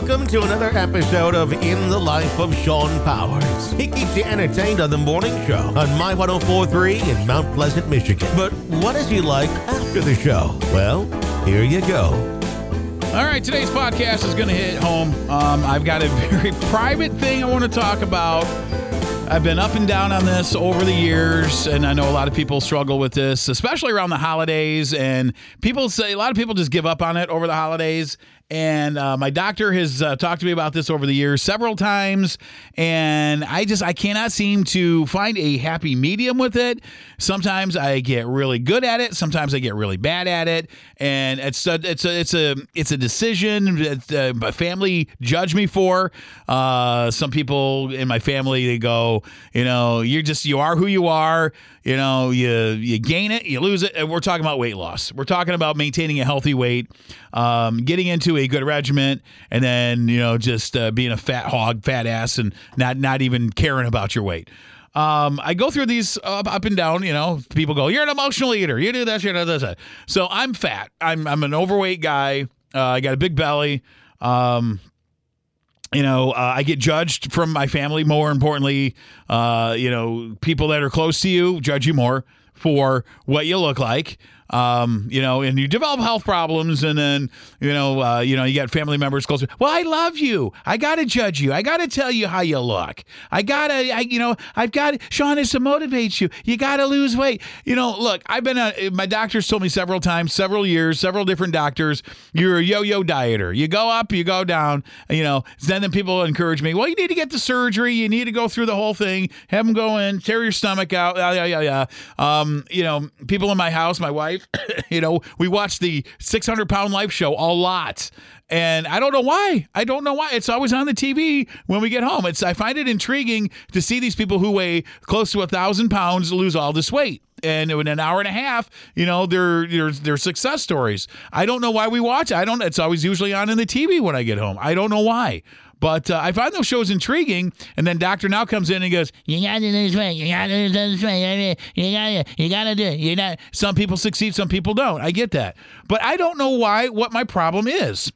welcome to another episode of In the Life of Shawn Powers. He keeps you entertained on the morning show on My 1043 in Mount Pleasant, Michigan. But what is he like after the show? Well, here you go. All right, today's podcast is going to hit home. Um, I've got a very private thing I want to talk about. I've been up and down on this over the years, and I know a lot of people struggle with this, especially around the holidays. And people say a lot of people just give up on it over the holidays. And uh, my doctor has uh, talked to me about this over the years several times, and I just I cannot seem to find a happy medium with it. Sometimes I get really good at it, sometimes I get really bad at it, and it's a, it's a it's a it's a decision that uh, my family judge me for. Uh, some people in my family they go, you know, you're just you are who you are. You know, you you gain it, you lose it. And we're talking about weight loss. We're talking about maintaining a healthy weight, um, getting into a good regiment, and then you know just uh, being a fat hog, fat ass, and not not even caring about your weight. Um, I go through these up, up and down. You know, people go, "You're an emotional eater. You do this, you do this." So I'm fat. I'm I'm an overweight guy. Uh, I got a big belly. Um, you know, uh, I get judged from my family. More importantly, uh, you know, people that are close to you judge you more for what you look like um, you know, and you develop health problems, and then you know, uh, you know, you got family members close. Well, I love you. I got to judge you. I got to tell you how you look. I gotta, I, you know, I've got Shawn is to motivate you. You got to lose weight. You know, look, I've been a, my doctors told me several times, several years, several different doctors. You're a yo-yo dieter. You go up, you go down. You know, then then people encourage me. Well, you need to get the surgery. You need to go through the whole thing. Have them go in, tear your stomach out. Yeah, yeah, yeah. Um, you know, people in my house, my wife. you know, we watch the 600 pound life show a lot. And I don't know why. I don't know why. It's always on the TV when we get home. It's I find it intriguing to see these people who weigh close to a thousand pounds lose all this weight. And in an hour and a half, you know, they're, they're, they're success stories. I don't know why we watch. It. I don't. It's always usually on in the TV when I get home. I don't know why. But uh, I find those shows intriguing. And then Doctor Now comes in and goes, "You got to do this way. You got to do this way. You got to. You got to do it. You not. Some people succeed. Some people don't. I get that. But I don't know why. What my problem is.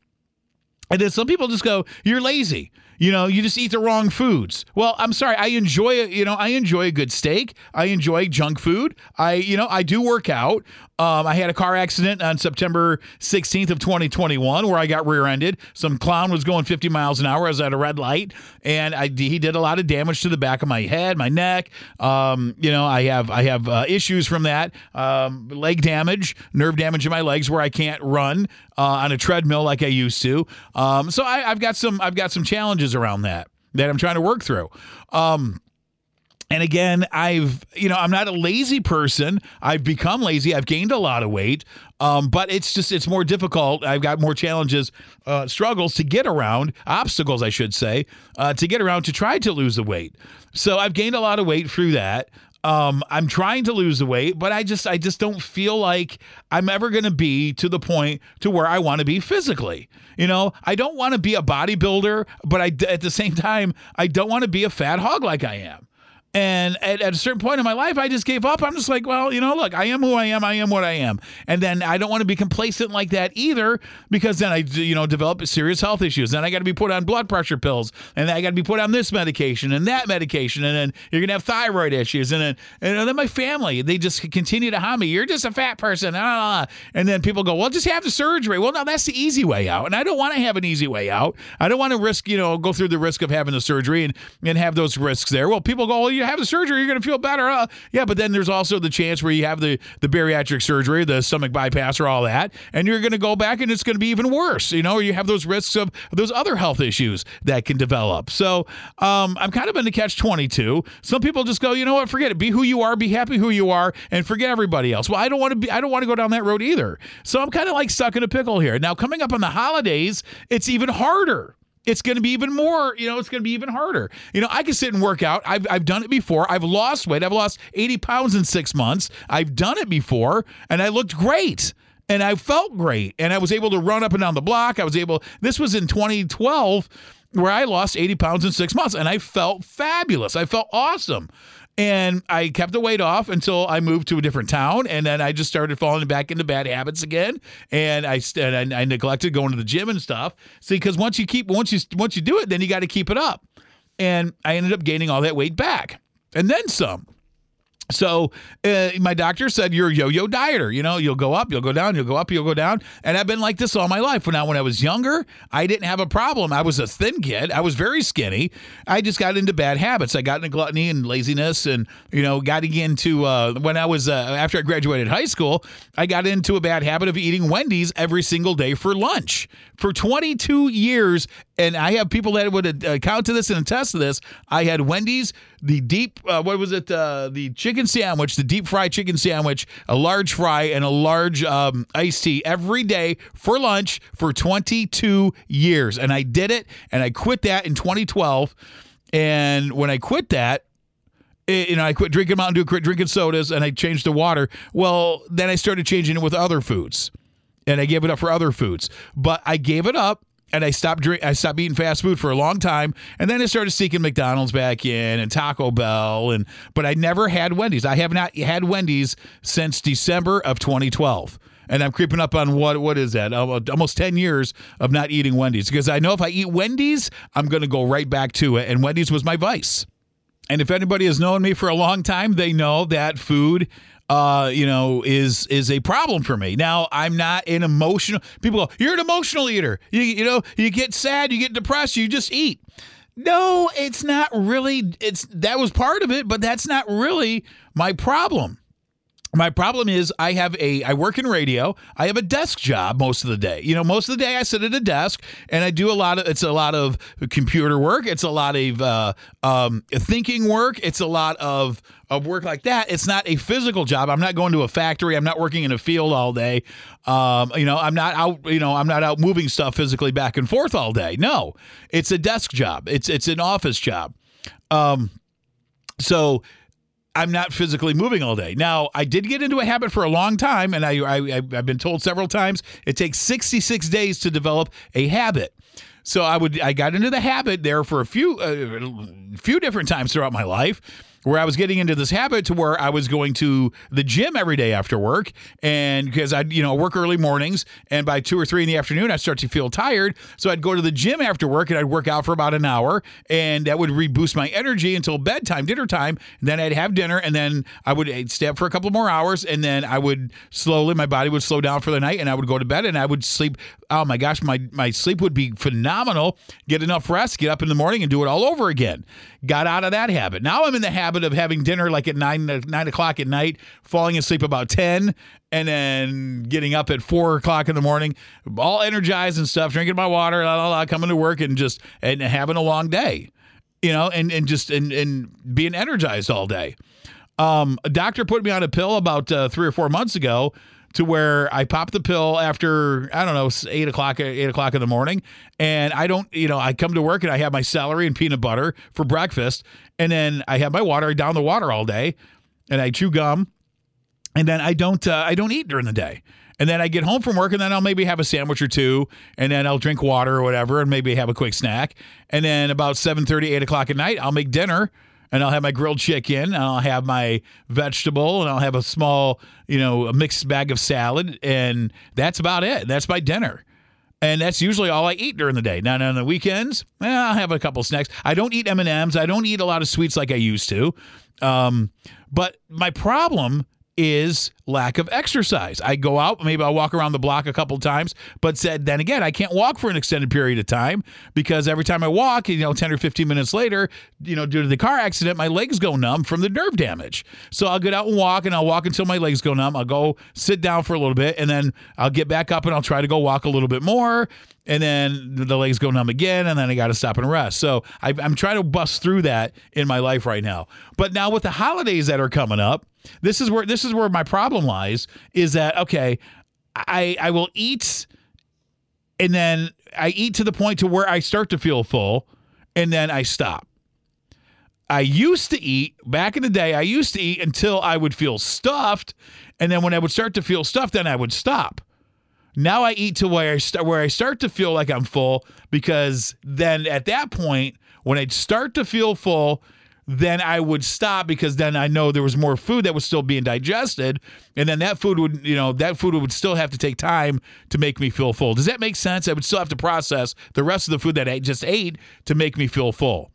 And then some people just go, "You're lazy." You know, you just eat the wrong foods. Well, I'm sorry. I enjoy. You know, I enjoy a good steak. I enjoy junk food. I, you know, I do work out. Um, I had a car accident on September 16th of 2021 where I got rear-ended. Some clown was going 50 miles an hour. I was at a red light, and I, he did a lot of damage to the back of my head, my neck. Um, you know, I have I have uh, issues from that. Um, leg damage, nerve damage in my legs where I can't run uh, on a treadmill like I used to. Um, so I, I've got some I've got some challenges around that that I'm trying to work through. Um, and again, I've, you know, I'm not a lazy person. I've become lazy. I've gained a lot of weight. Um, but it's just, it's more difficult. I've got more challenges, uh, struggles to get around, obstacles, I should say, uh, to get around to try to lose the weight. So I've gained a lot of weight through that. Um, I'm trying to lose the weight, but I just I just don't feel like I'm ever going to be to the point to where I want to be physically. You know, I don't want to be a bodybuilder, but I at the same time I don't want to be a fat hog like I am. And at, at, a certain point in my life, I just gave up. I'm just like, well, you know, look, I am who I am. I am what I am. And then I don't want to be complacent like that either, because then I, you know, develop serious health issues. Then I got to be put on blood pressure pills, and I got to be put on this medication and that medication, and then you're gonna have thyroid issues, and then and then my family they just continue to hum me. You're just a fat person, ah, ah, ah. and then people go, well, just have the surgery. Well, no, that's the easy way out, and I don't want to have an easy way out. I don't want to risk, you know, go through the risk of having the surgery and and have those risks there. Well, people go, well, you have the surgery, you're going to feel better. Uh, yeah, but then there's also the chance where you have the, the bariatric surgery, the stomach bypass, or all that, and you're going to go back and it's going to be even worse. You know, you have those risks of those other health issues that can develop. So um, I'm kind of in the catch 22. Some people just go, you know what, forget it. Be who you are, be happy who you are, and forget everybody else. Well, I don't want to be, I don't want to go down that road either. So I'm kind of like stuck in a pickle here. Now, coming up on the holidays, it's even harder it's going to be even more, you know, it's going to be even harder. You know, I can sit and work out. I've, I've done it before. I've lost weight. I've lost 80 pounds in six months. I've done it before and I looked great and I felt great. And I was able to run up and down the block. I was able, this was in 2012 where I lost 80 pounds in six months and I felt fabulous. I felt awesome. And I kept the weight off until I moved to a different town, and then I just started falling back into bad habits again. And I and I, I neglected going to the gym and stuff. See, because once you keep once you once you do it, then you got to keep it up. And I ended up gaining all that weight back, and then some. So uh, my doctor said you're a yo-yo dieter. You know, you'll go up, you'll go down, you'll go up, you'll go down. And I've been like this all my life. Now, when I was younger, I didn't have a problem. I was a thin kid. I was very skinny. I just got into bad habits. I got into gluttony and laziness, and you know, got into uh, when I was uh, after I graduated high school, I got into a bad habit of eating Wendy's every single day for lunch for 22 years. And I have people that would account to this and attest to this. I had Wendy's, the deep, uh, what was it? Uh, the chicken sandwich, the deep fried chicken sandwich, a large fry, and a large um, iced tea every day for lunch for 22 years. And I did it, and I quit that in 2012. And when I quit that, it, you know, I quit drinking Mountain Dew, quit drinking sodas, and I changed to water. Well, then I started changing it with other foods and I gave it up for other foods. But I gave it up and I stopped drink I stopped eating fast food for a long time and then I started seeking McDonald's back in and Taco Bell and but I never had Wendy's. I have not had Wendy's since December of 2012. And I'm creeping up on what what is that? Almost 10 years of not eating Wendy's because I know if I eat Wendy's, I'm going to go right back to it and Wendy's was my vice. And if anybody has known me for a long time, they know that food uh, you know, is is a problem for me. Now, I'm not an emotional. People go, "You're an emotional eater." You you know, you get sad, you get depressed, you just eat. No, it's not really. It's that was part of it, but that's not really my problem. My problem is I have a I work in radio. I have a desk job most of the day. You know, most of the day I sit at a desk and I do a lot of it's a lot of computer work. It's a lot of uh, um, thinking work. It's a lot of of work like that. It's not a physical job. I'm not going to a factory. I'm not working in a field all day. Um, you know, I'm not out. You know, I'm not out moving stuff physically back and forth all day. No, it's a desk job. It's it's an office job. Um, so I'm not physically moving all day. Now, I did get into a habit for a long time, and I, I I've been told several times it takes 66 days to develop a habit. So I would I got into the habit there for a few a uh, few different times throughout my life where I was getting into this habit to where I was going to the gym every day after work. And because I'd, you know, work early mornings and by two or three in the afternoon, I'd start to feel tired. So I'd go to the gym after work and I'd work out for about an hour and that would reboost my energy until bedtime, dinner time. And then I'd have dinner and then I would I'd stay up for a couple more hours and then I would slowly, my body would slow down for the night and I would go to bed and I would sleep. Oh my gosh, my, my sleep would be phenomenal. Get enough rest, get up in the morning and do it all over again. Got out of that habit. Now I'm in the habit of having dinner like at nine nine o'clock at night, falling asleep about ten, and then getting up at four o'clock in the morning, all energized and stuff, drinking my water, la, la, la, coming to work and just and having a long day, you know, and and just and and being energized all day. Um, a doctor put me on a pill about uh, three or four months ago to where I pop the pill after I don't know eight o'clock eight o'clock in the morning, and I don't you know I come to work and I have my celery and peanut butter for breakfast, and then I have my water I down the water all day, and I chew gum, and then I don't uh, I don't eat during the day. And then I get home from work, and then I'll maybe have a sandwich or two, and then I'll drink water or whatever, and maybe have a quick snack. And then about 7 8 o'clock at night, I'll make dinner and I'll have my grilled chicken, and I'll have my vegetable, and I'll have a small, you know, a mixed bag of salad, and that's about it. That's my dinner. And that's usually all I eat during the day. Now, on the weekends, eh, I'll have a couple snacks. I don't eat M and M's. I don't eat a lot of sweets like I used to. Um, but my problem is lack of exercise. I go out, maybe I'll walk around the block a couple times, but said then again, I can't walk for an extended period of time because every time I walk, you know, 10 or 15 minutes later, you know, due to the car accident, my legs go numb from the nerve damage. So I'll get out and walk and I'll walk until my legs go numb. I'll go sit down for a little bit and then I'll get back up and I'll try to go walk a little bit more. And then the legs go numb again, and then I got to stop and rest. So I, I'm trying to bust through that in my life right now. But now with the holidays that are coming up, this is where this is where my problem lies is that okay, I I will eat and then I eat to the point to where I start to feel full and then I stop. I used to eat back in the day, I used to eat until I would feel stuffed and then when I would start to feel stuffed then I would stop. Now I eat to where I start where I start to feel like I'm full because then at that point when I start to feel full then I would stop because then I know there was more food that was still being digested, and then that food would, you know, that food would still have to take time to make me feel full. Does that make sense? I would still have to process the rest of the food that I just ate to make me feel full.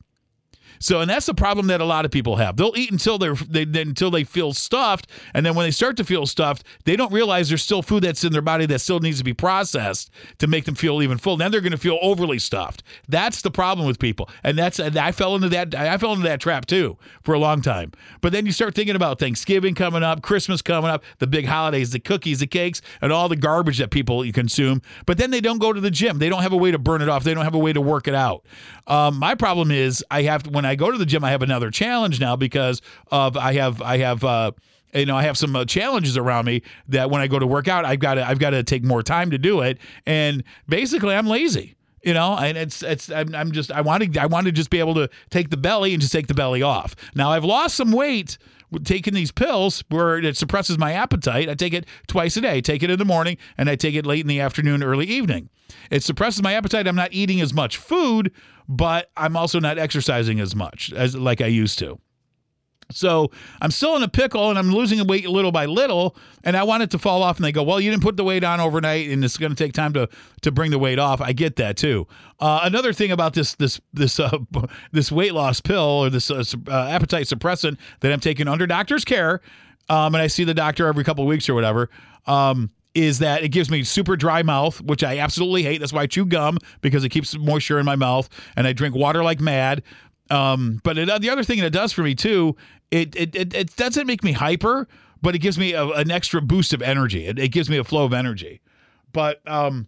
So, and that's the problem that a lot of people have. They'll eat until they're they, until they feel stuffed, and then when they start to feel stuffed, they don't realize there's still food that's in their body that still needs to be processed to make them feel even full. Then they're going to feel overly stuffed. That's the problem with people, and that's I fell into that. I fell into that trap too for a long time. But then you start thinking about Thanksgiving coming up, Christmas coming up, the big holidays, the cookies, the cakes, and all the garbage that people consume. But then they don't go to the gym. They don't have a way to burn it off. They don't have a way to work it out. Um, my problem is I have to, when I go to the gym, I have another challenge now because of I have I have. Uh, you know, I have some uh, challenges around me that when I go to work out, I've got to I've got to take more time to do it, and basically, I'm lazy. You know, and it's it's I'm, I'm just I want to I want to just be able to take the belly and just take the belly off. Now I've lost some weight taking these pills where it suppresses my appetite. I take it twice a day. I take it in the morning and I take it late in the afternoon, early evening. It suppresses my appetite. I'm not eating as much food, but I'm also not exercising as much as like I used to. So I'm still in a pickle and I'm losing weight little by little, and I want it to fall off. And they go, "Well, you didn't put the weight on overnight, and it's going to take time to to bring the weight off." I get that too. Uh, another thing about this this this uh, this weight loss pill or this uh, uh, appetite suppressant that I'm taking under doctor's care, um, and I see the doctor every couple weeks or whatever. Um, is that it gives me super dry mouth, which I absolutely hate. That's why I chew gum because it keeps moisture in my mouth, and I drink water like mad. Um, but it, the other thing it does for me too, it it, it, it doesn't make me hyper, but it gives me a, an extra boost of energy. It, it gives me a flow of energy. But um,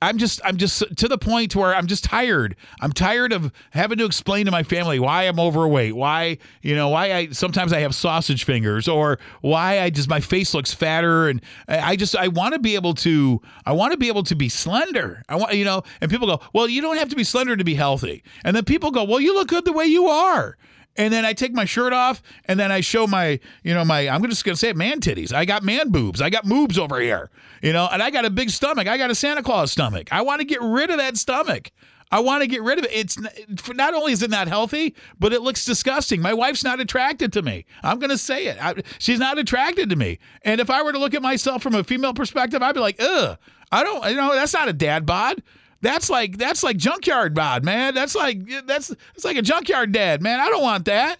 I'm just I'm just to the point where I'm just tired. I'm tired of having to explain to my family why I'm overweight, why you know why I sometimes I have sausage fingers, or why I just my face looks fatter, and I just I want to be able to I want to be able to be slender. I want you know, and people go, well, you don't have to be slender to be healthy, and then people go, well, you look good the way you are and then I take my shirt off, and then I show my, you know, my, I'm just gonna say it, man titties. I got man boobs. I got moobs over here, you know, and I got a big stomach. I got a Santa Claus stomach. I want to get rid of that stomach. I want to get rid of it. It's not only is it not healthy, but it looks disgusting. My wife's not attracted to me. I'm going to say it. I, she's not attracted to me. And if I were to look at myself from a female perspective, I'd be like, ugh, I don't, you know, that's not a dad bod. That's like that's like junkyard bod, man. That's like that's it's like a junkyard dad, man. I don't want that.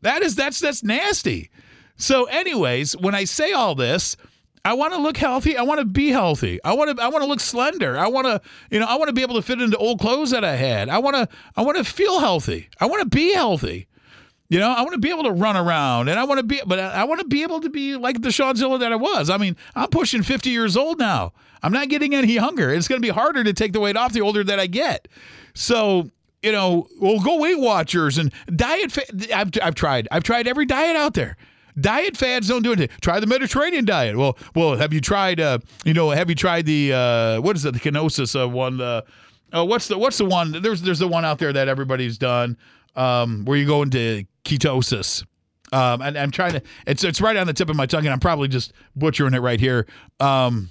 That is that's that's nasty. So, anyways, when I say all this, I want to look healthy. I want to be healthy. I want to I want to look slender. I want to, you know, I want to be able to fit into old clothes that I had. I want to I want to feel healthy. I want to be healthy. You know, I want to be able to run around and I want to be, but I want to be able to be like the Shawnzilla that I was. I mean, I'm pushing 50 years old now. I'm not getting any younger. It's going to be harder to take the weight off the older that I get. So, you know, we'll go Weight Watchers and diet. Fa- I've, I've tried. I've tried every diet out there. Diet fads don't do anything. Try the Mediterranean diet. Well, well, have you tried? Uh, you know, have you tried the uh, what is it? The ketosis uh, one. Uh, oh, what's the what's the one? There's there's the one out there that everybody's done um, where you go into ketosis. Um, and I'm trying to. It's it's right on the tip of my tongue, and I'm probably just butchering it right here. Um,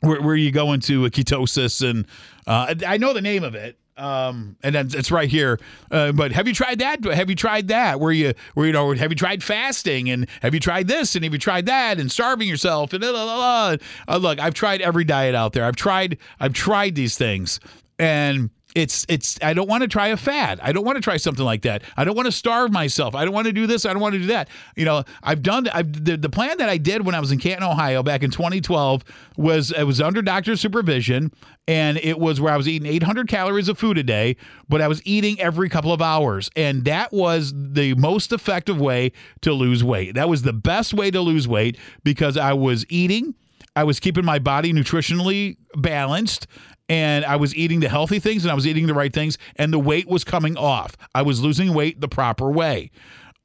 where, where you go into a ketosis, and uh, I know the name of it. Um, and then it's right here. Uh, but have you tried that? Have you tried that? Where you, where you know, have you tried fasting? And have you tried this? And have you tried that? And starving yourself? And blah, blah, blah. Uh, look, I've tried every diet out there. I've tried, I've tried these things, and it's it's I don't want to try a fad. I don't want to try something like that. I don't want to starve myself. I don't want to do this. I don't want to do that. You know, I've done I've, the the plan that I did when I was in Canton, Ohio, back in 2012 was it was under doctor supervision, and it was where I was eating 800 calories of food a day, but I was eating every couple of hours, and that was the most effective way to lose weight. That was the best way to lose weight because I was eating. I was keeping my body nutritionally balanced and I was eating the healthy things and I was eating the right things, and the weight was coming off. I was losing weight the proper way.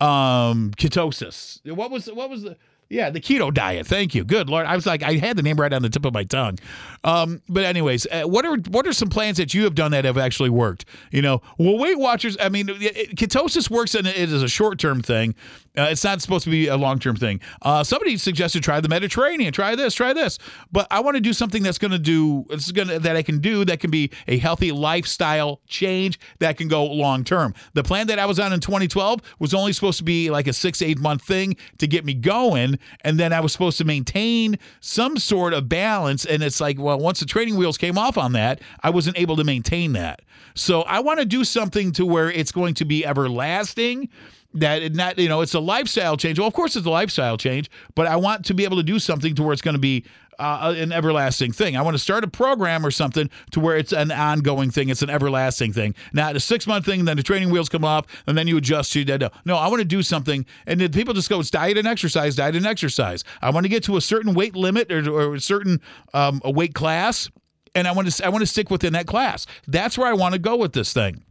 Um, ketosis. What was what was the Yeah, the keto diet. Thank you. Good Lord. I was like, I had the name right on the tip of my tongue. Um, but anyways, uh, what are what are some plans that you have done that have actually worked? You know, well, Weight Watchers. I mean, it, ketosis works and it is a short term thing. Uh, it's not supposed to be a long term thing. Uh, somebody suggested try the Mediterranean. Try this. Try this. But I want to do something that's going to do. It's going to that I can do that can be a healthy lifestyle change that can go long term. The plan that I was on in 2012 was only supposed to be like a six eight month thing to get me going and then I was supposed to maintain some sort of balance. And it's like, well, once the training wheels came off on that, I wasn't able to maintain that. So I want to do something to where it's going to be everlasting that it not you know it's a lifestyle change well of course it's a lifestyle change but i want to be able to do something to where it's going to be uh, an everlasting thing. I want to start a program or something to where it's an ongoing thing. It's an everlasting thing, not a six month thing. Then the training wheels come off, and then you adjust to that. No, I want to do something, and then people just go, "It's diet and exercise, diet and exercise." I want to get to a certain weight limit or, or a certain um, a weight class, and I want to I want to stick within that class. That's where I want to go with this thing.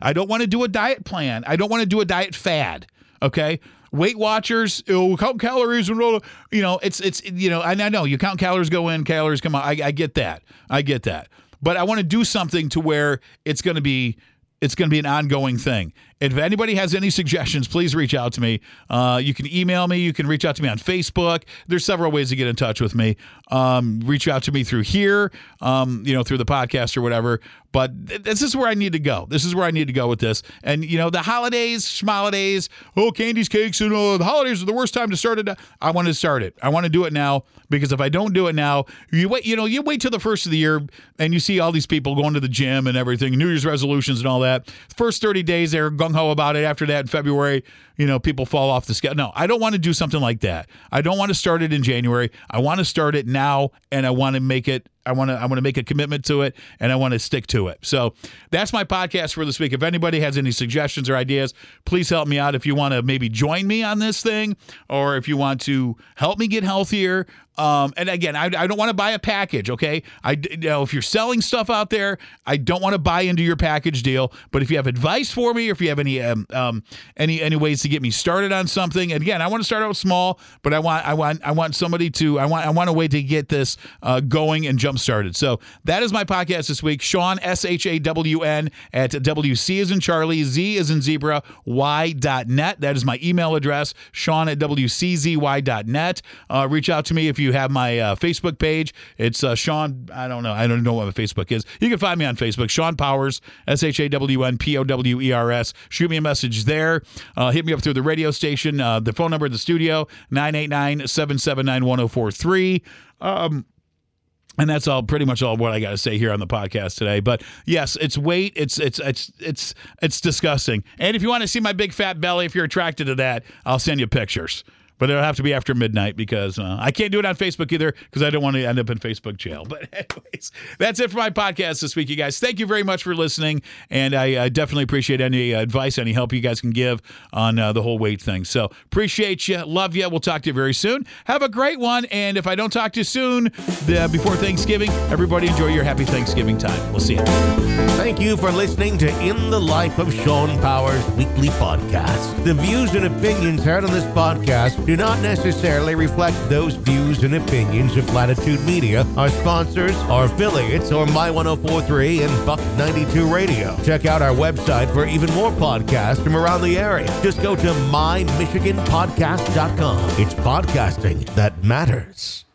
I don't want to do a diet plan. I don't want to do a diet fad. Okay. Weight Watchers, oh, count calories and roll. You know, it's it's you know, I, I know you count calories go in, calories come out. I, I get that. I get that. But I want to do something to where it's going to be it's going to be an ongoing thing. If anybody has any suggestions, please reach out to me. Uh, you can email me. You can reach out to me on Facebook. There's several ways to get in touch with me. Um, reach out to me through here, um, you know, through the podcast or whatever. But th- this is where I need to go. This is where I need to go with this. And you know, the holidays, schmolidays, oh, candies, cakes, and oh, the holidays are the worst time to start it. I want to start it. I want to do it now because if I don't do it now, you wait. You know, you wait till the first of the year and you see all these people going to the gym and everything, New Year's resolutions and all that. First 30 days, they're gung ho about it. After that, in February, you know, people fall off the scale. No, I don't want to do something like that. I don't want to start it in January. I want to start it now and I want to make it I want to I want to make a commitment to it and I want to stick to it. So that's my podcast for this week. If anybody has any suggestions or ideas, please help me out. If you want to maybe join me on this thing, or if you want to help me get healthier. Um, and again, I, I don't want to buy a package. Okay, I you know if you're selling stuff out there, I don't want to buy into your package deal. But if you have advice for me, or if you have any um, um any any ways to get me started on something, and again, I want to start out small, but I want I want I want somebody to I want I want a way to get this uh, going and jump started. So that is my podcast this week. Shawn S H A W N, at WC is in Charlie, Z is in Zebra, Y dot net. That is my email address, Shawn at WCZY.net. Uh, reach out to me if you have my uh, Facebook page. It's uh, Shawn, I don't know. I don't know what my Facebook is. You can find me on Facebook, Shawn Powers, S H A W N P O W E R S. Shoot me a message there. Uh, hit me up through the radio station. Uh, the phone number of the studio, 989 779 1043. Um, and that's all pretty much all what I got to say here on the podcast today. But yes, it's weight. It's it's it's it's it's disgusting. And if you want to see my big fat belly, if you're attracted to that, I'll send you pictures but it'll have to be after midnight because uh, I can't do it on Facebook either because I don't want to end up in Facebook jail. But anyways, that's it for my podcast this week, you guys. Thank you very much for listening, and I, definitely appreciate any advice, any help you guys can give on uh, the whole weight thing. So appreciate you, love you. We'll talk to you very soon. Have a great one, and if I don't talk to you soon before Thanksgiving, everybody enjoy your happy Thanksgiving time. We'll see you. Thank you for listening to In the Life of Shawn Powers weekly podcast. The views and opinions heard on this podcast do not necessarily reflect those views and opinions of Latitude Media, our sponsors, our affiliates, or My 1043 and Buck 92 Radio. Check out our website for even more podcasts from around the area. Just go to mymichiganpodcast.com. It's podcasting that matters.